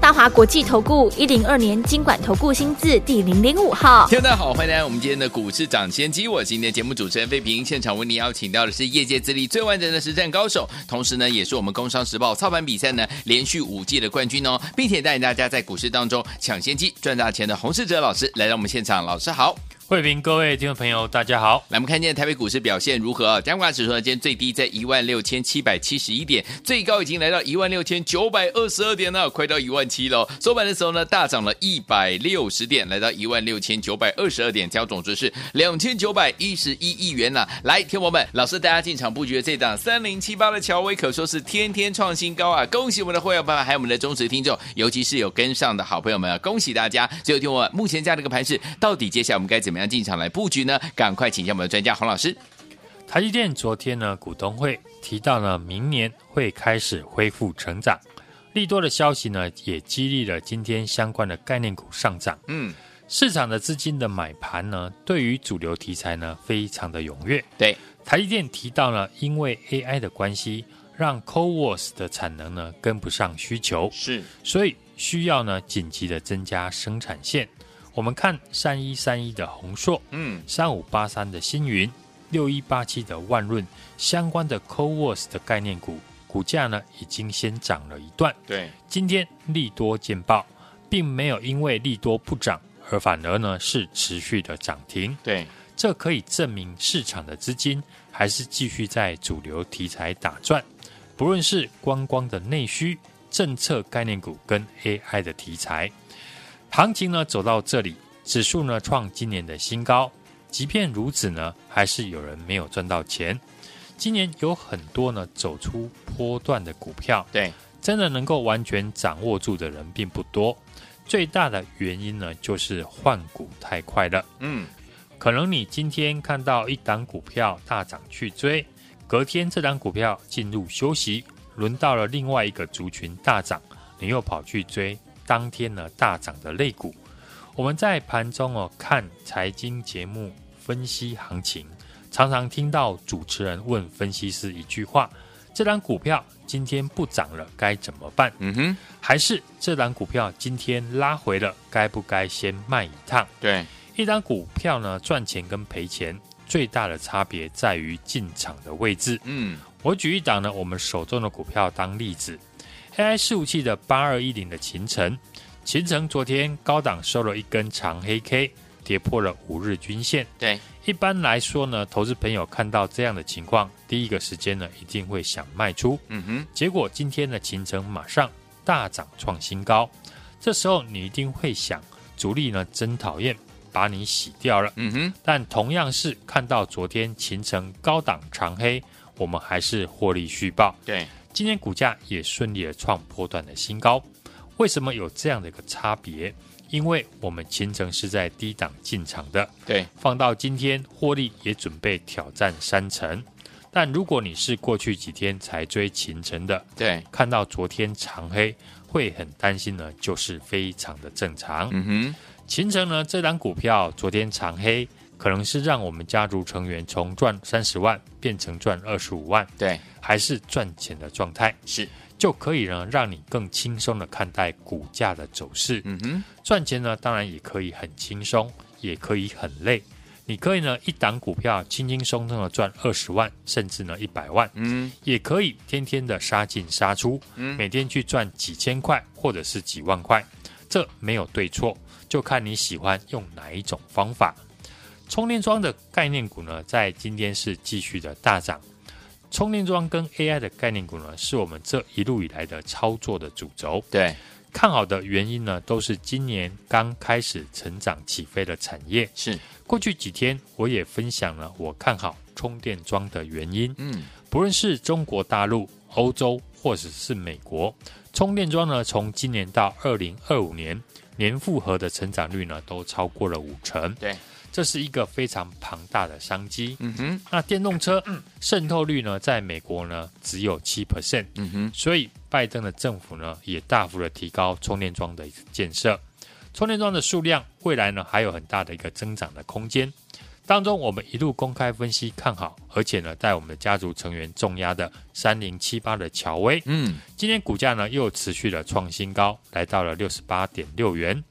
大华国际投顾一零二年经管投顾新字第零零五号，听众大家好，欢迎来到我们今天的股市抢先机。我今天的节目主持人费平，现场为您邀请到的是业界资历最完整的实战高手，同时呢，也是我们工商时报操盘比赛呢连续五届的冠军哦，并且带领大家在股市当中抢先机赚大钱的洪世哲老师来到我们现场，老师好。慧平，各位听众朋友，大家好。来，我们看见台北股市表现如何啊？加权指数呢，今天最低在一万六千七百七十一点，最高已经来到一万六千九百二十二点了，快到一万七了。收盘的时候呢，大涨了一百六十点，来到一万六千九百二十二点，交总值是两千九百一十一亿元了。来，听我们，老师大家进场布局的这档三零七八的乔威，可说是天天创新高啊！恭喜我们的会员朋友，还有我们的忠实听众，尤其是有跟上的好朋友们啊，恭喜大家！最后听我，目前这样的一个盘势，到底接下来我们该怎么样进场来布局？呢，赶快请教我们的专家洪老师。台积电昨天呢，股东会提到呢，明年会开始恢复成长，利多的消息呢，也激励了今天相关的概念股上涨。嗯，市场的资金的买盘呢，对于主流题材呢，非常的踊跃。对，台积电提到呢，因为 AI 的关系，让 CoWoS 的产能呢跟不上需求，是，所以需要呢紧急的增加生产线。我们看三一三一的宏硕，嗯，三五八三的星云，六一八七的万润相关的 CoWoS 的概念股，股价呢已经先涨了一段。对，今天利多见报，并没有因为利多不涨，而反而呢是持续的涨停。对，这可以证明市场的资金还是继续在主流题材打转，不论是观光的内需、政策概念股跟 AI 的题材。行情呢走到这里，指数呢创今年的新高。即便如此呢，还是有人没有赚到钱。今年有很多呢走出波段的股票，对，真的能够完全掌握住的人并不多。最大的原因呢，就是换股太快了。嗯，可能你今天看到一档股票大涨去追，隔天这档股票进入休息，轮到了另外一个族群大涨，你又跑去追。当天呢大涨的类股，我们在盘中哦看财经节目分析行情，常常听到主持人问分析师一句话：这档股票今天不涨了，该怎么办？嗯哼，还是这档股票今天拉回了，该不该先卖一趟？对，一档股票呢赚钱跟赔钱最大的差别在于进场的位置。嗯，我举一档呢我们手中的股票当例子。AI 伺服器的八二一零的秦城，秦城昨天高档收了一根长黑 K，跌破了五日均线。对，一般来说呢，投资朋友看到这样的情况，第一个时间呢，一定会想卖出。嗯哼，结果今天的勤诚马上大涨创新高，这时候你一定会想，主力呢真讨厌，把你洗掉了。嗯哼，但同样是看到昨天秦城高档长黑，我们还是获利续报。对。今天股价也顺利的创波段的新高，为什么有这样的一个差别？因为我们勤诚是在低档进场的，对，放到今天获利也准备挑战三成。但如果你是过去几天才追秦城的，对，看到昨天长黑会很担心呢，就是非常的正常。嗯哼，秦城呢这档股票昨天长黑。可能是让我们家族成员从赚三十万变成赚二十五万，对，还是赚钱的状态，是就可以呢，让你更轻松的看待股价的走势。嗯哼，赚钱呢，当然也可以很轻松，也可以很累。你可以呢，一档股票轻轻松松的赚二十万，甚至呢一百万。嗯，也可以天天的杀进杀出，嗯，每天去赚几千块或者是几万块，这没有对错，就看你喜欢用哪一种方法。充电桩的概念股呢，在今天是继续的大涨。充电桩跟 AI 的概念股呢，是我们这一路以来的操作的主轴。对，看好的原因呢，都是今年刚开始成长起飞的产业。是，过去几天我也分享了我看好充电桩的原因。嗯，不论是中国大陆、欧洲或者是美国，充电桩呢，从今年到二零二五年年复合的成长率呢，都超过了五成。对。这是一个非常庞大的商机。嗯哼，那电动车渗透率呢，在美国呢只有七 percent。嗯哼，所以拜登的政府呢也大幅的提高充电桩的建设，充电桩的数量未来呢还有很大的一个增长的空间。当中我们一路公开分析看好，而且呢带我们的家族成员重压的三零七八的乔威，嗯，今天股价呢又持续的创新高，来到了六十八点六元。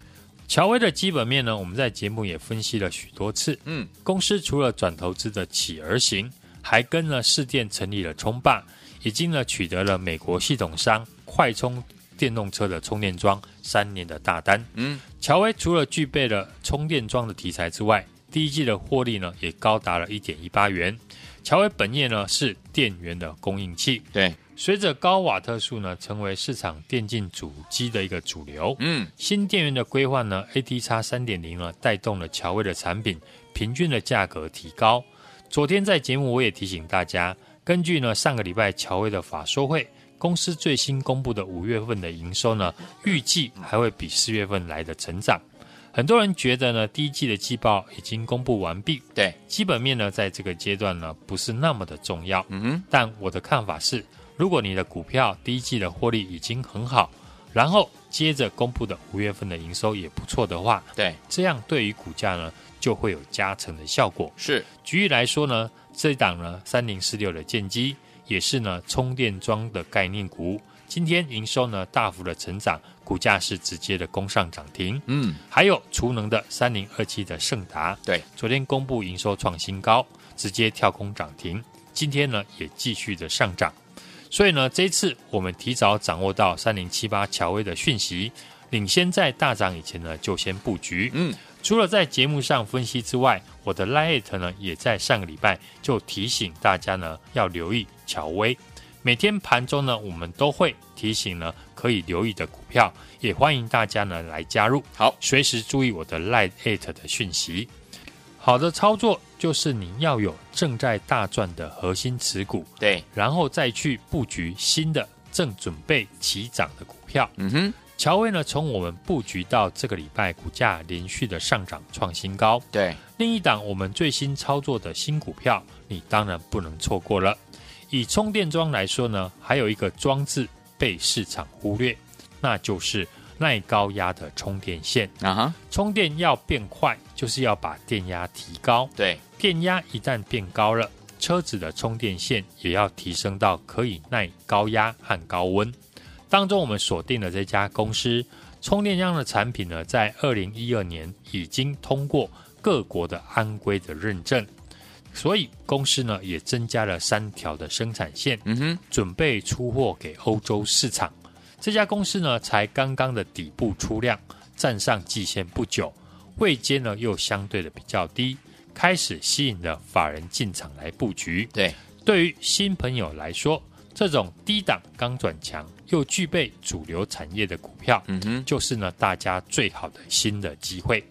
乔威的基本面呢，我们在节目也分析了许多次。嗯，公司除了转投资的企而行，还跟了市电成立了充霸，已经呢取得了美国系统商快充电动车的充电桩三年的大单。嗯，乔威除了具备了充电桩的题材之外，第一季的获利呢也高达了一点一八元。乔威本业呢是电源的供应器。对。随着高瓦特数呢成为市场电竞主机的一个主流，嗯，新电源的规划呢，AT X 三点零呢带动了乔威的产品平均的价格提高。昨天在节目我也提醒大家，根据呢上个礼拜乔威的法说会，公司最新公布的五月份的营收呢，预计还会比四月份来的成长。很多人觉得呢第一季的季报已经公布完毕，对，基本面呢在这个阶段呢不是那么的重要，嗯哼，但我的看法是。如果你的股票第一季的获利已经很好，然后接着公布的五月份的营收也不错的话，对，这样对于股价呢就会有加成的效果。是，举例来说呢，这一档呢三零四六的建机也是呢充电桩的概念股，今天营收呢大幅的成长，股价是直接的攻上涨停。嗯，还有储能的三零二七的盛达，对，昨天公布营收创新高，直接跳空涨停，今天呢也继续的上涨。所以呢，这一次我们提早掌握到三零七八乔威的讯息，领先在大涨以前呢就先布局。嗯，除了在节目上分析之外，我的 Lite 呢也在上个礼拜就提醒大家呢要留意乔威。每天盘中呢我们都会提醒呢可以留意的股票，也欢迎大家呢来加入。好，随时注意我的 Light at 的讯息。好的操作就是你要有正在大赚的核心持股，对，然后再去布局新的正准备起涨的股票。嗯哼，乔威呢，从我们布局到这个礼拜，股价连续的上涨创新高。对，另一档我们最新操作的新股票，你当然不能错过了。以充电桩来说呢，还有一个装置被市场忽略，那就是。耐高压的充电线啊哈，充电要变快，就是要把电压提高。对，电压一旦变高了，车子的充电线也要提升到可以耐高压和高温。当中我们锁定了这家公司充电桩的产品呢，在二零一二年已经通过各国的安规的认证，所以公司呢也增加了三条的生产线，嗯哼，准备出货给欧洲市场。这家公司呢，才刚刚的底部出量，站上季线不久，位阶呢又相对的比较低，开始吸引了法人进场来布局。对，对于新朋友来说，这种低档刚转强又具备主流产业的股票，嗯哼，就是呢大家最好的新的机会。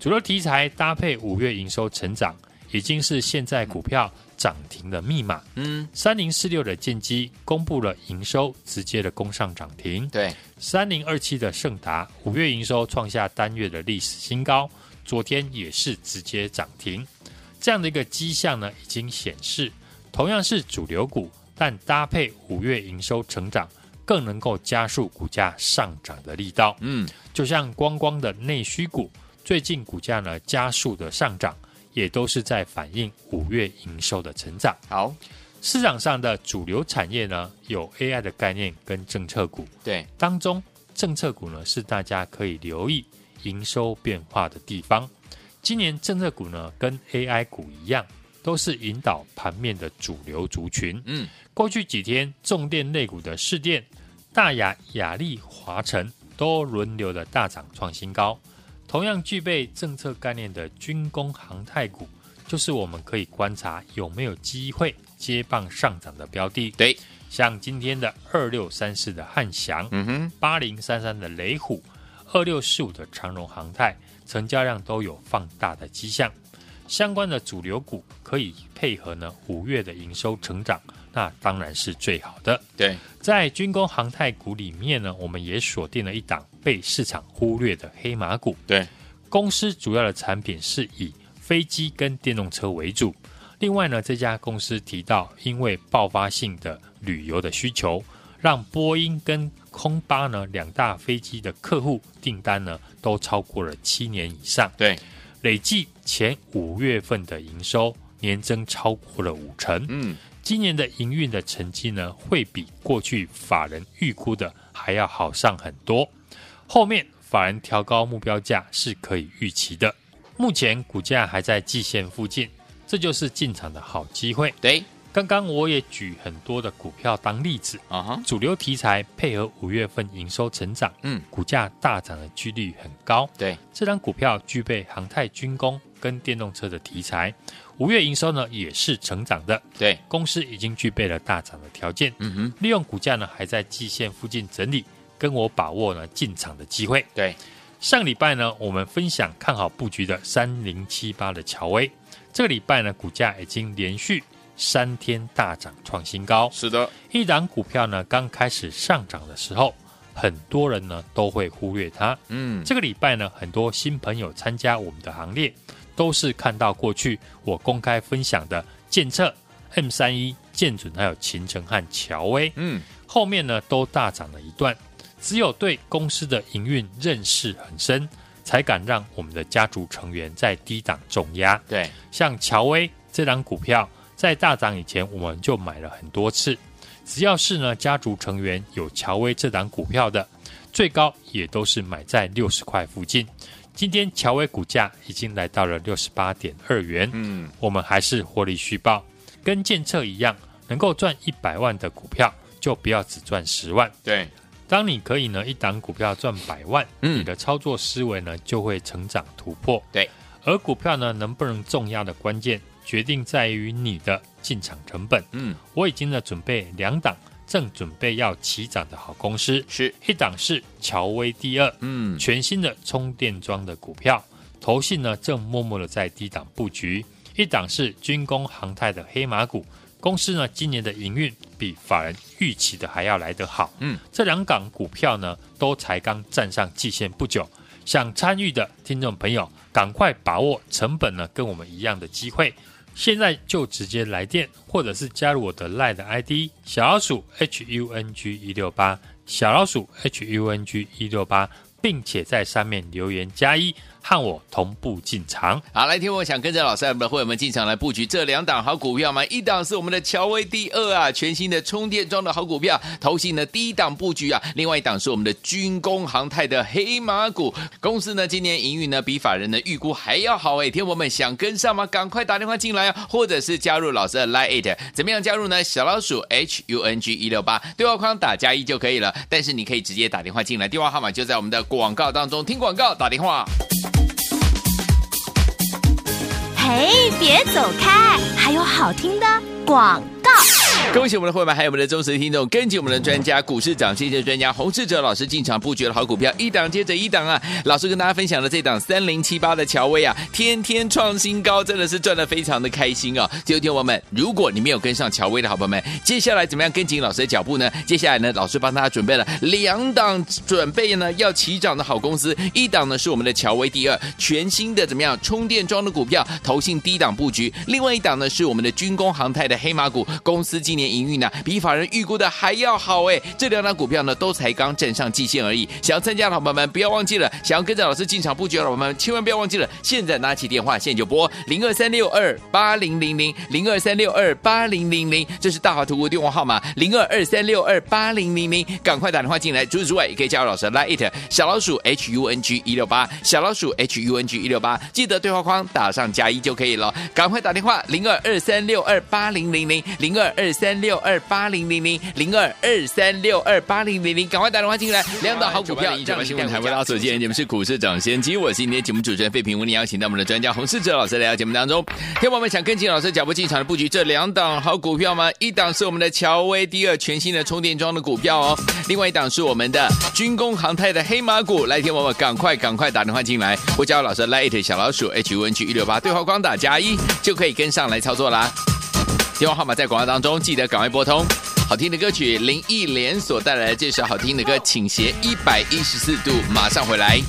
主流题材搭配五月营收成长，已经是现在股票涨停的密码。嗯，三零四六的建机公布了营收，直接的攻上涨停。对，三零二七的盛达五月营收创下单月的历史新高，昨天也是直接涨停。这样的一个迹象呢，已经显示同样是主流股，但搭配五月营收成长，更能够加速股价上涨的力道。嗯，就像光光的内需股，最近股价呢加速的上涨。也都是在反映五月营收的成长。好，市场上的主流产业呢，有 AI 的概念跟政策股。对，当中政策股呢是大家可以留意营收变化的地方。今年政策股呢跟 AI 股一样，都是引导盘面的主流族群。嗯，过去几天重电类股的市电、大雅、雅力、华城都轮流的大涨创新高。同样具备政策概念的军工航太股，就是我们可以观察有没有机会接棒上涨的标的。对，像今天的二六三四的汉翔，嗯哼，八零三三的雷虎，二六四五的长荣航太，成交量都有放大的迹象。相关的主流股可以配合呢五月的营收成长，那当然是最好的。对，在军工航太股里面呢，我们也锁定了一档被市场忽略的黑马股。对，公司主要的产品是以飞机跟电动车为主。另外呢，这家公司提到，因为爆发性的旅游的需求，让波音跟空巴呢两大飞机的客户订单呢都超过了七年以上。对，累计前五月份的营收年增超过了五成。嗯，今年的营运的成绩呢，会比过去法人预估的还要好上很多。后面法人调高目标价是可以预期的。目前股价还在季线附近。这就是进场的好机会。对，刚刚我也举很多的股票当例子啊哈，主流题材配合五月份营收成长，嗯，股价大涨的几率很高。对，这张股票具备航太军工跟电动车的题材，五月营收呢也是成长的。对，公司已经具备了大涨的条件。嗯哼，利用股价呢还在季线附近整理，跟我把握呢进场的机会。对，上礼拜呢我们分享看好布局的三零七八的乔威。这个礼拜呢，股价已经连续三天大涨创新高。是的，一档股票呢刚开始上涨的时候，很多人呢都会忽略它。嗯，这个礼拜呢，很多新朋友参加我们的行列，都是看到过去我公开分享的建测、M 三一、建准还有秦城和乔威。嗯，后面呢都大涨了一段，只有对公司的营运认识很深。才敢让我们的家族成员在低档重压。对，像乔威这档股票，在大涨以前，我们就买了很多次。只要是呢家族成员有乔威这档股票的，最高也都是买在六十块附近。今天乔威股价已经来到了六十八点二元，嗯，我们还是获利续报，跟建策一样，能够赚一百万的股票，就不要只赚十万。对。当你可以呢一档股票赚百万，嗯，你的操作思维呢就会成长突破。对，而股票呢能不能重压的关键，决定在于你的进场成本。嗯，我已经呢准备两档正准备要起涨的好公司，是一档是乔威第二，嗯，全新的充电桩的股票，投信呢正默默的在低档布局；一档是军工航太的黑马股。公司呢，今年的营运比法人预期的还要来得好。嗯，这两港股票呢，都才刚站上季线不久，想参与的听众朋友，赶快把握成本呢跟我们一样的机会，现在就直接来电，或者是加入我的 LINE 的 ID 小老鼠 HUNG 一六八小老鼠 HUNG 一六八，并且在上面留言加一。和我同步进场，好，来听我想跟着老师的会员们进场来布局这两档好股票吗？一档是我们的乔威第二啊，全新的充电桩的好股票，投信的第一档布局啊。另外一档是我们的军工航太的黑马股，公司呢今年营运呢比法人的预估还要好哎。听我们想跟上吗？赶快打电话进来啊，或者是加入老师的 Line，怎么样加入呢？小老鼠 H U N G 一六八对话框打加一就可以了。但是你可以直接打电话进来，电话号码就在我们的广告当中，听广告打电话。嘿，别走开，还有好听的广。恭喜我们的会员，还有我们的忠实听众，跟紧我们的专家股市涨谢谢专家洪志哲老师进场布局的好股票，一档接着一档啊！老师跟大家分享的这档三零七八的乔威啊，天天创新高，真的是赚得非常的开心哦！就听我们，如果你没有跟上乔威的好朋友们，接下来怎么样跟紧老师的脚步呢？接下来呢，老师帮大家准备了两档准备呢要起涨的好公司，一档呢是我们的乔威第二，全新的怎么样充电桩的股票，投信低档布局；另外一档呢是我们的军工航太的黑马股，公司今年营运呢，比法人预估的还要好哎！这两档股票呢，都才刚站上季线而已。想要参加的伙伴们，不要忘记了；想要跟着老师进场布局的伙伴们，千万不要忘记了。现在拿起电话，现在就拨零二三六二八零零零零二三六二八零零零，这是大华图的电话号码零二二三六二八零零零，赶快打电话进来。除此之外，也可以加入老师的 Line 小老鼠 H U N G 一六八小老鼠 H U N G 一六八，记得对话框打上加一就可以了。赶快打电话零二二三六二八零零零零二二三六二八零零零零二二三六二八零零零，赶快打电话进来，两档好股票。九八新闻台为大家所见，节目是股市涨先机，我是今天节目主持人费平，为您邀请到我们的专家洪世哲老师来到节目当中。听友们想跟进老师脚步进场的布局这两档好股票吗？一档是我们的乔威第二全新的充电桩的股票哦，另外一档是我们的军工航太的黑马股。来，听友们赶快赶快打电话进来，我叫老师 light 小老鼠 H U N G 一六八对话框打加一就可以跟上来操作啦。电话号码在广告当中，记得赶快拨通。好听的歌曲，林忆莲所带来的这首好听的歌，请斜一百一十四度，马上回来。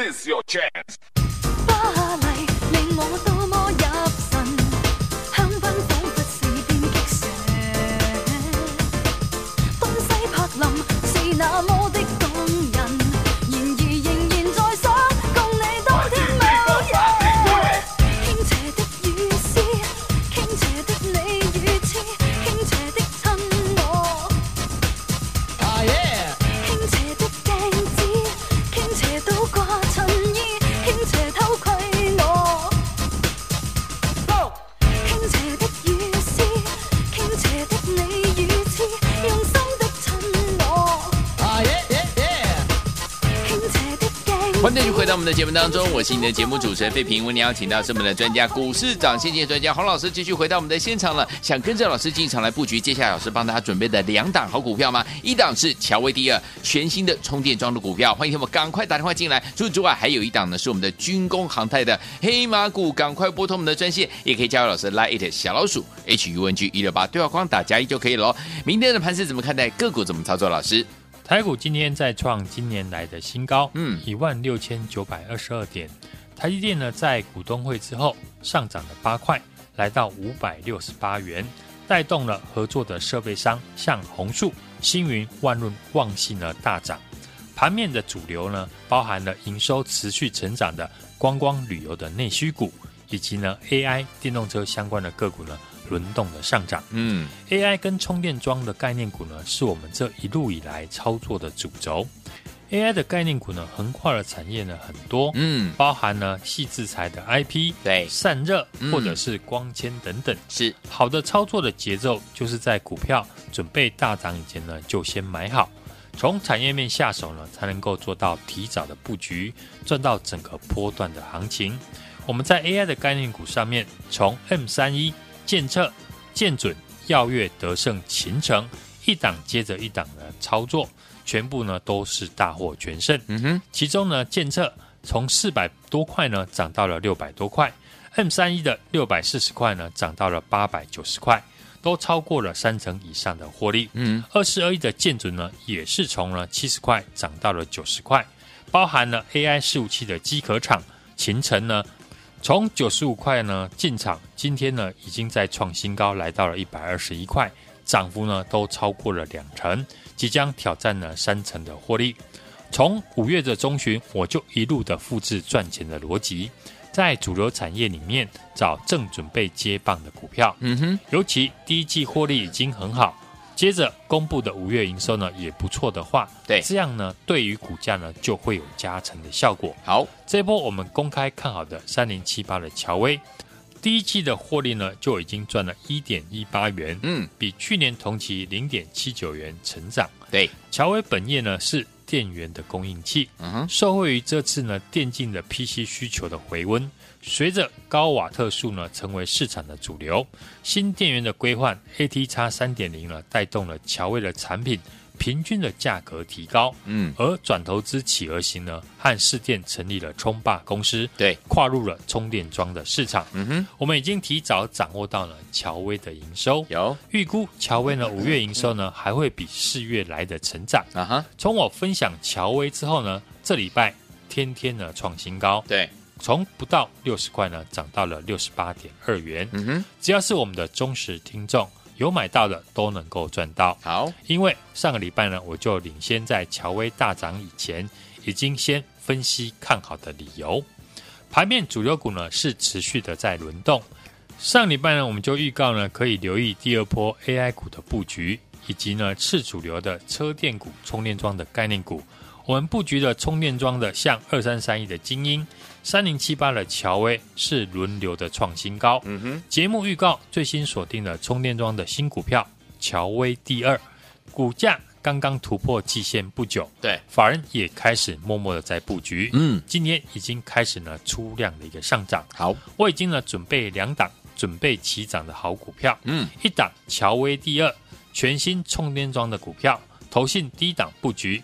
is your chance. 的节目当中，我是你的节目主持人费平。为你邀请到是我们的专家，股市涨先机专家洪老师，继续回到我们的现场了。想跟着老师进场来布局，接下来老师帮大家准备的两档好股票吗？一档是乔威迪尔全新的充电桩的股票，欢迎我们赶快打电话进来。除此之外，还有一档呢是我们的军工航太的黑马股，赶快拨通我们的专线，也可以加入老师 Line 小老鼠 H U N G 一六八对话框打加一就可以了哦。明天的盘势怎么看待？个股怎么操作？老师？台股今天再创今年来的新高，嗯，一万六千九百二十二点。台积电呢，在股东会之后上涨了八块，来到五百六十八元，带动了合作的设备商像红树、星云、万润、旺信呢大涨。盘面的主流呢，包含了营收持续成长的观光旅游的内需股，以及呢 AI 电动车相关的个股呢。轮动的上涨，嗯，AI 跟充电桩的概念股呢，是我们这一路以来操作的主轴。AI 的概念股呢，横跨的产业呢很多，嗯，包含呢细制材的 IP，对，散热或者是光纤等等，是。好的操作的节奏，就是在股票准备大涨以前呢，就先买好，从产业面下手呢，才能够做到提早的布局，赚到整个波段的行情。我们在 AI 的概念股上面，从 M 三一。建策、建准、耀月、德胜、秦城，一档接着一档的操作，全部呢都是大获全胜。嗯哼，其中呢建策从四百多块呢涨到了六百多块，M 三一的六百四十块呢涨到了八百九十块，都超过了三成以上的获利。嗯，二四二一的建准呢也是从了七十块涨到了九十块，包含了 AI 伺服器的机壳厂秦城呢。从九十五块呢进场，今天呢已经在创新高，来到了一百二十一块，涨幅呢都超过了两成，即将挑战了三成的获利。从五月的中旬，我就一路的复制赚钱的逻辑，在主流产业里面找正准备接棒的股票。嗯哼，尤其第一季获利已经很好。接着公布的五月营收呢也不错的话，对，这样呢对于股价呢就会有加成的效果。好，这波我们公开看好的三零七八的乔威，第一季的获利呢就已经赚了一点一八元，嗯，比去年同期零点七九元成长。对，乔威本业呢是电源的供应器，嗯哼，受惠于这次呢电竞的 PC 需求的回温，随着高瓦特数呢成为市场的主流，新电源的规范 ATX 三点零呢带动了乔威的产品。平均的价格提高，嗯，而转投资企鹅型呢，和市电成立了充霸公司，对，跨入了充电桩的市场。嗯哼，我们已经提早掌握到了乔威的营收，有预估乔威呢五月营收呢还会比四月来的成长。啊哈，从我分享乔威之后呢，这礼拜天天呢创新高，对，从不到六十块呢涨到了六十八点二元。嗯哼，只要是我们的忠实听众。有买到的都能够赚到。好，因为上个礼拜呢，我就领先在乔威大涨以前，已经先分析看好的理由。盘面主流股呢是持续的在轮动。上礼拜呢，我们就预告呢，可以留意第二波 AI 股的布局，以及呢次主流的车电股、充电桩的概念股。我们布局的充电桩的，像二三三一的精英。三零七八的乔威是轮流的创新高。嗯哼，节目预告最新锁定了充电桩的新股票乔威第二，股价刚刚突破季线不久。对，法人也开始默默的在布局。嗯，今天已经开始了出量的一个上涨。好，我已经呢准备两档准备起涨的好股票。嗯，一档乔威第二，全新充电桩的股票，投信低档布局；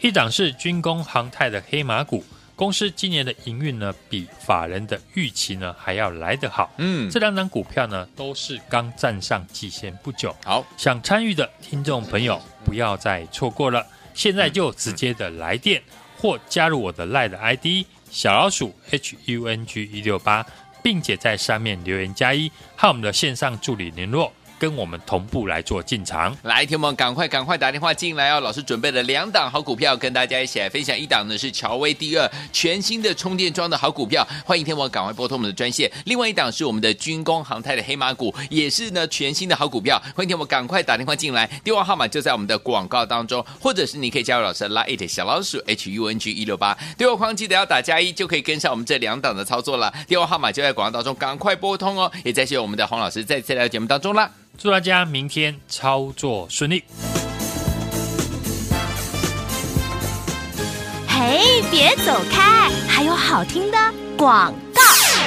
一档是军工航太的黑马股。公司今年的营运呢，比法人的预期呢还要来得好。嗯，这两档股票呢都是刚站上季线不久。好，想参与的听众朋友不要再错过了，现在就直接的来电或加入我的 LINE 的 ID 小老鼠 H U N G 一六八，并且在上面留言加一，和我们的线上助理联络。跟我们同步来做进场，来，听我们赶快赶快打电话进来哦！老师准备了两档好股票，跟大家一起来分享。一档呢是乔威第二全新的充电桩的好股票，欢迎听我赶快拨通我们的专线。另外一档是我们的军工航太的黑马股，也是呢全新的好股票，欢迎听我赶快打电话进来，电话号码就在我们的广告当中，或者是你可以加入老师的 Line 小老鼠 H U N G 一六八，对话框记得要打加一，就可以跟上我们这两档的操作了。电话号码就在广告当中，赶快拨通哦！也再谢谢我们的洪老师再次来到节目当中啦。祝大家明天操作顺利！嘿，别走开，还有好听的广。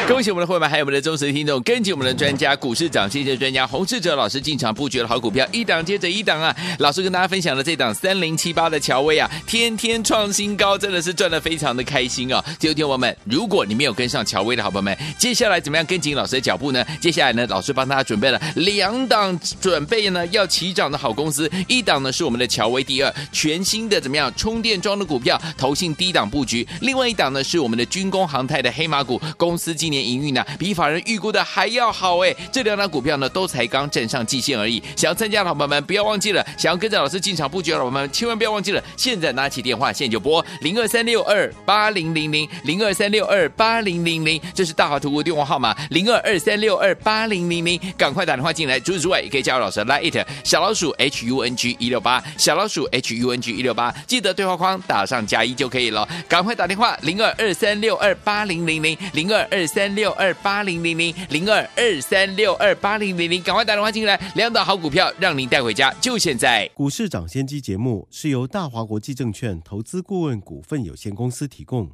恭喜我们的会员，还有我们的忠实听众，跟紧我们的专家，股市涨谢谢专家洪士哲老师进场布局的好股票，一档接着一档啊！老师跟大家分享的这档三零七八的乔威啊，天天创新高，真的是赚的非常的开心哦！听众朋友们，如果你没有跟上乔威的好朋友们，接下来怎么样跟紧老师的脚步呢？接下来呢，老师帮大家准备了两档准备呢要起涨的好公司，一档呢是我们的乔威第二全新的怎么样充电桩的股票，投信低档布局；另外一档呢是我们的军工航太的黑马股公司今年营运呢，比法人预估的还要好哎！这两档股票呢，都才刚站上季线而已。想要参加的伙伴们，不要忘记了；想要跟着老师进场布局的伙伴们，千万不要忘记了。现在拿起电话，现在就拨零二三六二八零零零零二三六二八零零零，这是大华图的电话号码零二二三六二八零零零，赶快打电话进来。除此之外，也可以加入老师的 Line 小老鼠 H U N G 一六八小老鼠 H U N G 一六八，记得对话框打上加一就可以了。赶快打电话零二二三六二八零零零零二二三三六二八零零零零二二三六二八零零零，赶快打电话进来，两档好股票让您带回家，就现在。股市涨先机节目是由大华国际证券投资顾问股份有限公司提供，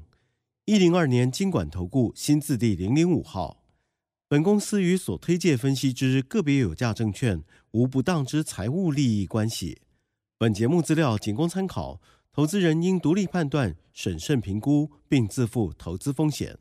一零二年金管投顾新字第零零五号。本公司与所推介分析之个别有价证券无不当之财务利益关系。本节目资料仅供参考，投资人应独立判断、审慎评估，并自负投资风险。